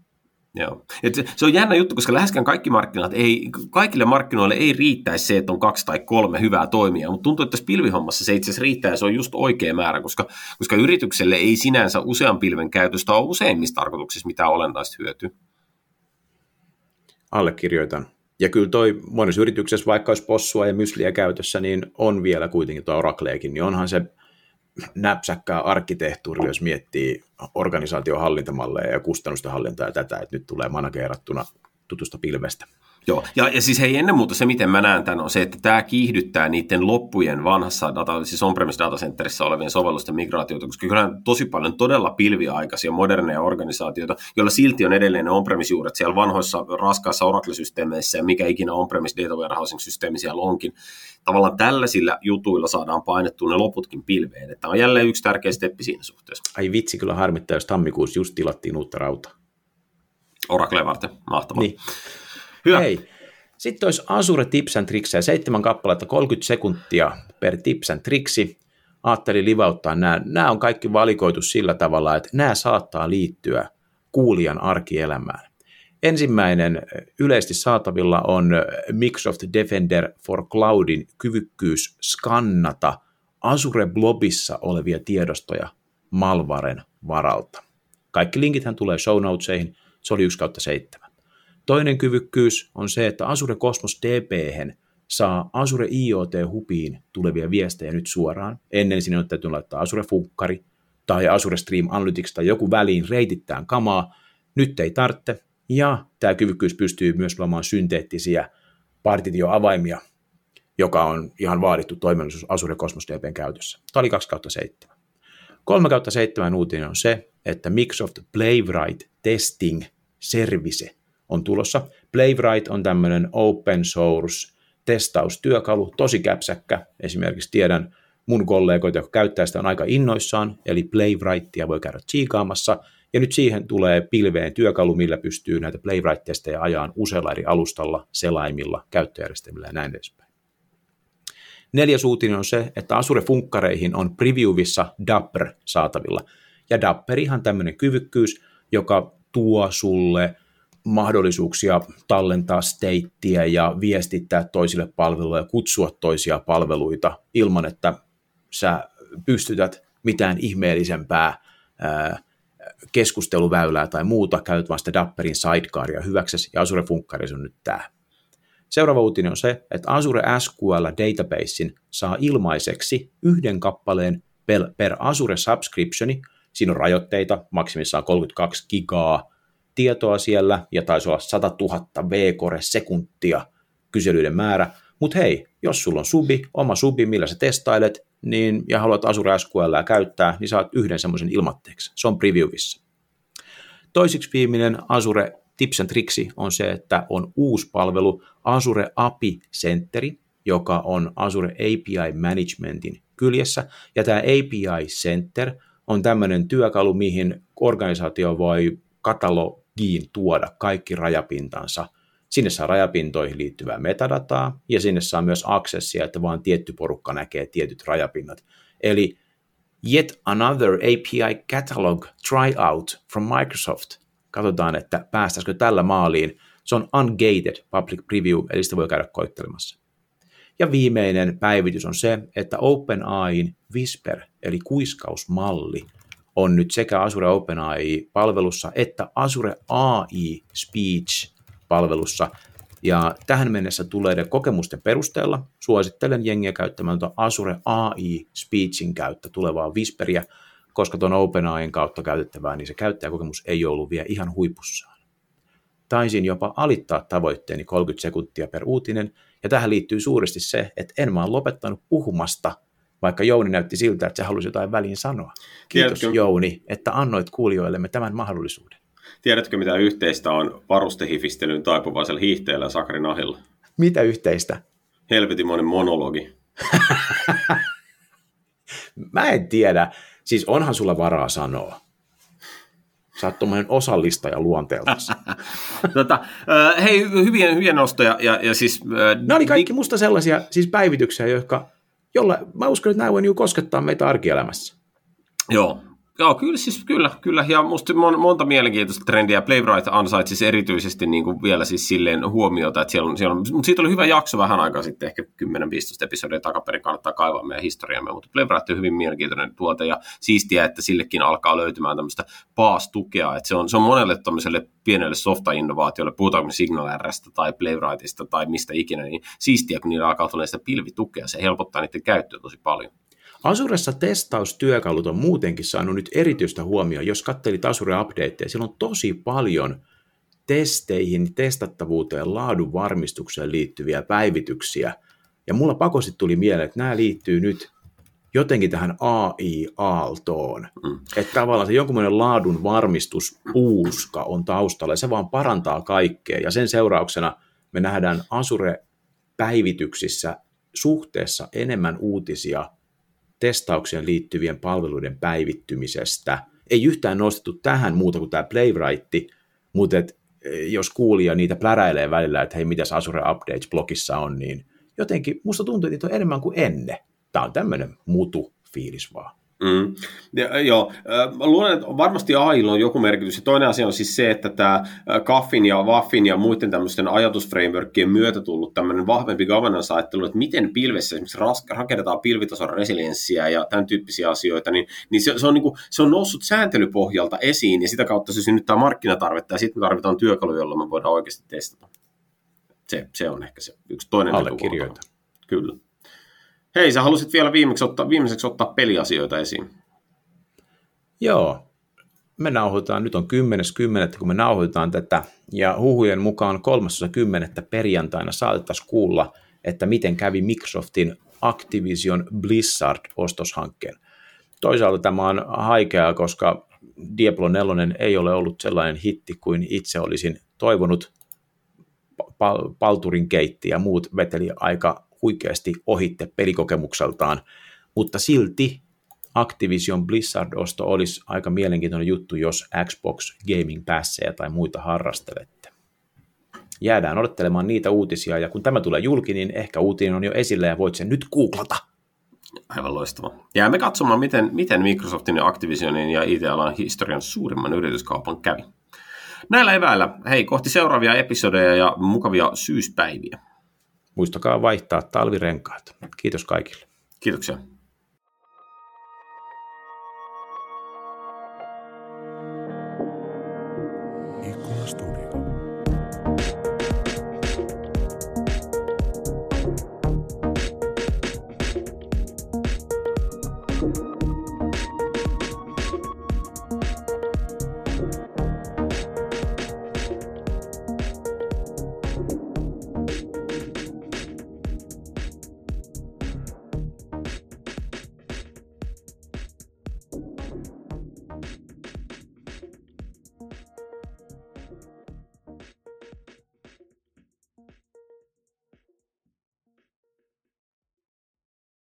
Joo. Et se, on jännä juttu, koska läheskään kaikki markkinat ei, kaikille markkinoille ei riittäisi se, että on kaksi tai kolme hyvää toimijaa, mutta tuntuu, että tässä pilvihommassa se itse asiassa riittää ja se on just oikea määrä, koska, koska yritykselle ei sinänsä usean pilven käytöstä ole useimmissa tarkoituksissa mitään olennaista hyötyä. Allekirjoitan. Ja kyllä toi monessa yrityksessä, vaikka olisi possua ja mysliä käytössä, niin on vielä kuitenkin tuo Oracleakin, niin onhan se näpsäkkää arkkitehtuuri, jos miettii organisaation hallintamalleja ja kustannusten hallintaa ja tätä, että nyt tulee manageerattuna tutusta pilvestä. Joo, ja, ja siis hei ennen muuta se, miten mä näen tämän, on se, että tämä kiihdyttää niiden loppujen vanhassa data, siis on-premise datacenterissä olevien sovellusten migraatioita, koska kyllä on tosi paljon todella pilviaikaisia moderneja organisaatioita, joilla silti on edelleen ne on-premise juuret siellä vanhoissa raskaissa Oracle-systeemeissä ja mikä ikinä on-premise data warehousing-systeemi siellä onkin. Tavallaan tällaisilla jutuilla saadaan painettua ne loputkin pilveen. Tämä on jälleen yksi tärkeä steppi siinä suhteessa. Ai vitsi, kyllä harmittaa, jos tammikuussa just tilattiin uutta rautaa. Oracle varten, mahtavaa. Niin. Hyvä. Hei. Sitten olisi Azure Tips and Tricks, seitsemän kappaletta, 30 sekuntia per Tips and Tricksi. Ajattelin livauttaa nämä. Nämä on kaikki valikoitu sillä tavalla, että nämä saattaa liittyä kuulijan arkielämään. Ensimmäinen yleisesti saatavilla on Microsoft Defender for Cloudin kyvykkyys skannata Azure Blobissa olevia tiedostoja Malvaren varalta. Kaikki linkithän tulee show notesihin, se oli 1 kautta 7. Toinen kyvykkyys on se, että Azure Cosmos dp saa Azure IoT-hupiin tulevia viestejä nyt suoraan. Ennen sinne on täytyy laittaa Azure Funkkari tai Azure Stream Analytics tai joku väliin reitittään kamaa. Nyt ei tarvitse. Ja tämä kyvykkyys pystyy myös luomaan synteettisiä partitioavaimia, joka on ihan vaadittu toiminnallisuus Azure Cosmos DPn käytössä. Tämä oli 2 7. 3 7 uutinen on se, että Microsoft Playwright Testing Service on tulossa. Playwright on tämmöinen open source testaustyökalu, tosi käpsäkkä. Esimerkiksi tiedän mun kollegoita, jotka käyttää sitä on aika innoissaan, eli Playwrightia voi käydä tsiikaamassa, ja nyt siihen tulee pilveen työkalu, millä pystyy näitä Playwright-testejä ajaan usealla eri alustalla, selaimilla, käyttöjärjestelmillä ja näin edespäin. Neljäs uutinen on se, että Azure-funkkareihin on previewissa Dapper saatavilla. Ja Dapperihan tämmöinen kyvykkyys, joka tuo sulle mahdollisuuksia tallentaa steittiä ja viestittää toisille palveluille ja kutsua toisia palveluita ilman, että sä pystytät mitään ihmeellisempää keskusteluväylää tai muuta, käytät vaan sitä Dapperin sidecaria hyväksesi, ja Azure Funkkaris on nyt tämä. Seuraava uutinen on se, että Azure SQL Databasein saa ilmaiseksi yhden kappaleen per Azure Subscriptioni. Siinä on rajoitteita, maksimissaan 32 gigaa tietoa siellä, ja taisi olla 100 000 V-core-sekuntia kyselyiden määrä, mutta hei, jos sulla on subi, oma subi, millä sä testailet, niin, ja haluat Azure SQL käyttää, niin saat yhden semmoisen ilmatteeksi. Se on previewissa. Toisiksi viimeinen Azure tips and triksi on se, että on uusi palvelu Azure API Centeri, joka on Azure API Managementin kyljessä. Ja tämä API Center on tämmöinen työkalu, mihin organisaatio voi katalogiin tuoda kaikki rajapintansa. Sinne saa rajapintoihin liittyvää metadataa ja sinne saa myös accessia, että vaan tietty porukka näkee tietyt rajapinnat. Eli yet another API catalog tryout from Microsoft. Katsotaan, että päästäisikö tällä maaliin. Se on ungated public preview, eli sitä voi käydä koittelemassa. Ja viimeinen päivitys on se, että OpenAIin Whisper, eli kuiskausmalli, on nyt sekä Azure OpenAI-palvelussa että Azure AI Speech-palvelussa. Ja tähän mennessä tuleiden kokemusten perusteella suosittelen jengiä käyttämään Azure AI Speechin käyttä tulevaa Whisperia, koska tuon OpenAIn kautta käytettävää, niin se käyttäjäkokemus ei ollut vielä ihan huipussaan. Taisin jopa alittaa tavoitteeni 30 sekuntia per uutinen, ja tähän liittyy suuresti se, että en mä ole lopettanut puhumasta, vaikka Jouni näytti siltä, että se halusi jotain väliin sanoa. Kiitos Tiedätkö, Jouni, että annoit kuulijoillemme tämän mahdollisuuden. Tiedätkö, mitä yhteistä on varustehifistelyn taipuvaisella hiihteellä ja Sakarin ahilla? Mitä yhteistä? Helvetimoinen monologi. <laughs> mä en tiedä. Siis onhan sulla varaa sanoa. Sä oot tuommoinen osallistaja luonteelta. <laughs> tota, äh, hei, hyviä, hyviä nostoja. Ja, ja siis, äh, Nämä oli kaikki musta sellaisia siis päivityksiä, jotka, jolla mä uskon, että nämä voi niinku koskettaa meitä arkielämässä. Joo, Joo, kyllä, siis, kyllä, kyllä. Ja musta mon, monta mielenkiintoista trendiä. Playwright ansaitsi siis erityisesti niin kuin vielä siis silleen huomiota, että siellä on, siellä on, mutta siitä oli hyvä jakso vähän aikaa sitten, ehkä 10-15 episodia takaperin kannattaa kaivaa meidän historiamme, mutta Playwright on hyvin mielenkiintoinen tuote ja siistiä, että sillekin alkaa löytymään tämmöistä paastukea, että se on, se on monelle tämmöiselle pienelle softa-innovaatiolle, puhutaanko SignalRstä tai Playwrightista tai mistä ikinä, niin siistiä, kun niillä alkaa tulla sitä pilvitukea, se helpottaa niiden käyttöä tosi paljon. Azuressa testaustyökalut on muutenkin saanut nyt erityistä huomioon, jos katselit Azure Updateja, siellä on tosi paljon testeihin, testattavuuteen, laadun varmistukseen liittyviä päivityksiä. Ja mulla pakosti tuli mieleen, että nämä liittyy nyt jotenkin tähän AI-aaltoon. Mm. Että tavallaan se jonkunlainen laadun varmistus uuska on taustalla ja se vaan parantaa kaikkea. Ja sen seurauksena me nähdään Azure-päivityksissä suhteessa enemmän uutisia testaukseen liittyvien palveluiden päivittymisestä. Ei yhtään nostettu tähän muuta kuin tämä Playwright, mutta et, e, jos kuulija niitä pläräilee välillä, että hei, mitäs Azure Updates-blogissa on, niin jotenkin musta tuntuu, että niitä on enemmän kuin ennen. Tämä on tämmöinen mutu fiilis vaan. Mm. Ja, joo, mä luulen, että varmasti AIlla on joku merkitys. Ja toinen asia on siis se, että tämä Kaffin ja Waffin ja muiden tämmöisten ajatusframeworkien myötä tullut tämmöinen vahvempi governance-ajattelu, että miten pilvessä esimerkiksi rakennetaan pilvitason resilienssiä ja tämän tyyppisiä asioita, niin, niin se, se, on, niin kuin, se on noussut sääntelypohjalta esiin ja sitä kautta se synnyttää markkinatarvetta ja sitten me tarvitaan työkaluja, jolla me voidaan oikeasti testata. Se, se on ehkä se yksi toinen Allekirjoita. Kyllä. Hei, sä halusit vielä viimeksi ottaa, viimeiseksi ottaa peliasioita esiin. Joo, me nauhoitetaan, nyt on 10.10. kun me nauhoitetaan tätä, ja huhujen mukaan 3.10. perjantaina saatettaisiin kuulla, että miten kävi Microsoftin Activision Blizzard-ostoshankkeen. Toisaalta tämä on haikeaa, koska Diablo 4 ei ole ollut sellainen hitti kuin itse olisin toivonut. Palturin keitti ja muut veteli aika huikeasti ohitte pelikokemukseltaan, mutta silti Activision Blizzard-osto olisi aika mielenkiintoinen juttu, jos Xbox Gaming Passeja tai muita harrastelette. Jäädään odottelemaan niitä uutisia, ja kun tämä tulee julki, niin ehkä uutinen on jo esillä ja voit sen nyt googlata. Aivan loistava. Jäämme katsomaan, miten, miten Microsoftin ja Activisionin ja IT-alan historian suurimman yrityskaupan kävi. Näillä eväillä, hei, kohti seuraavia episodeja ja mukavia syyspäiviä. Muistakaa vaihtaa talvirenkaat. Kiitos kaikille. Kiitoksia.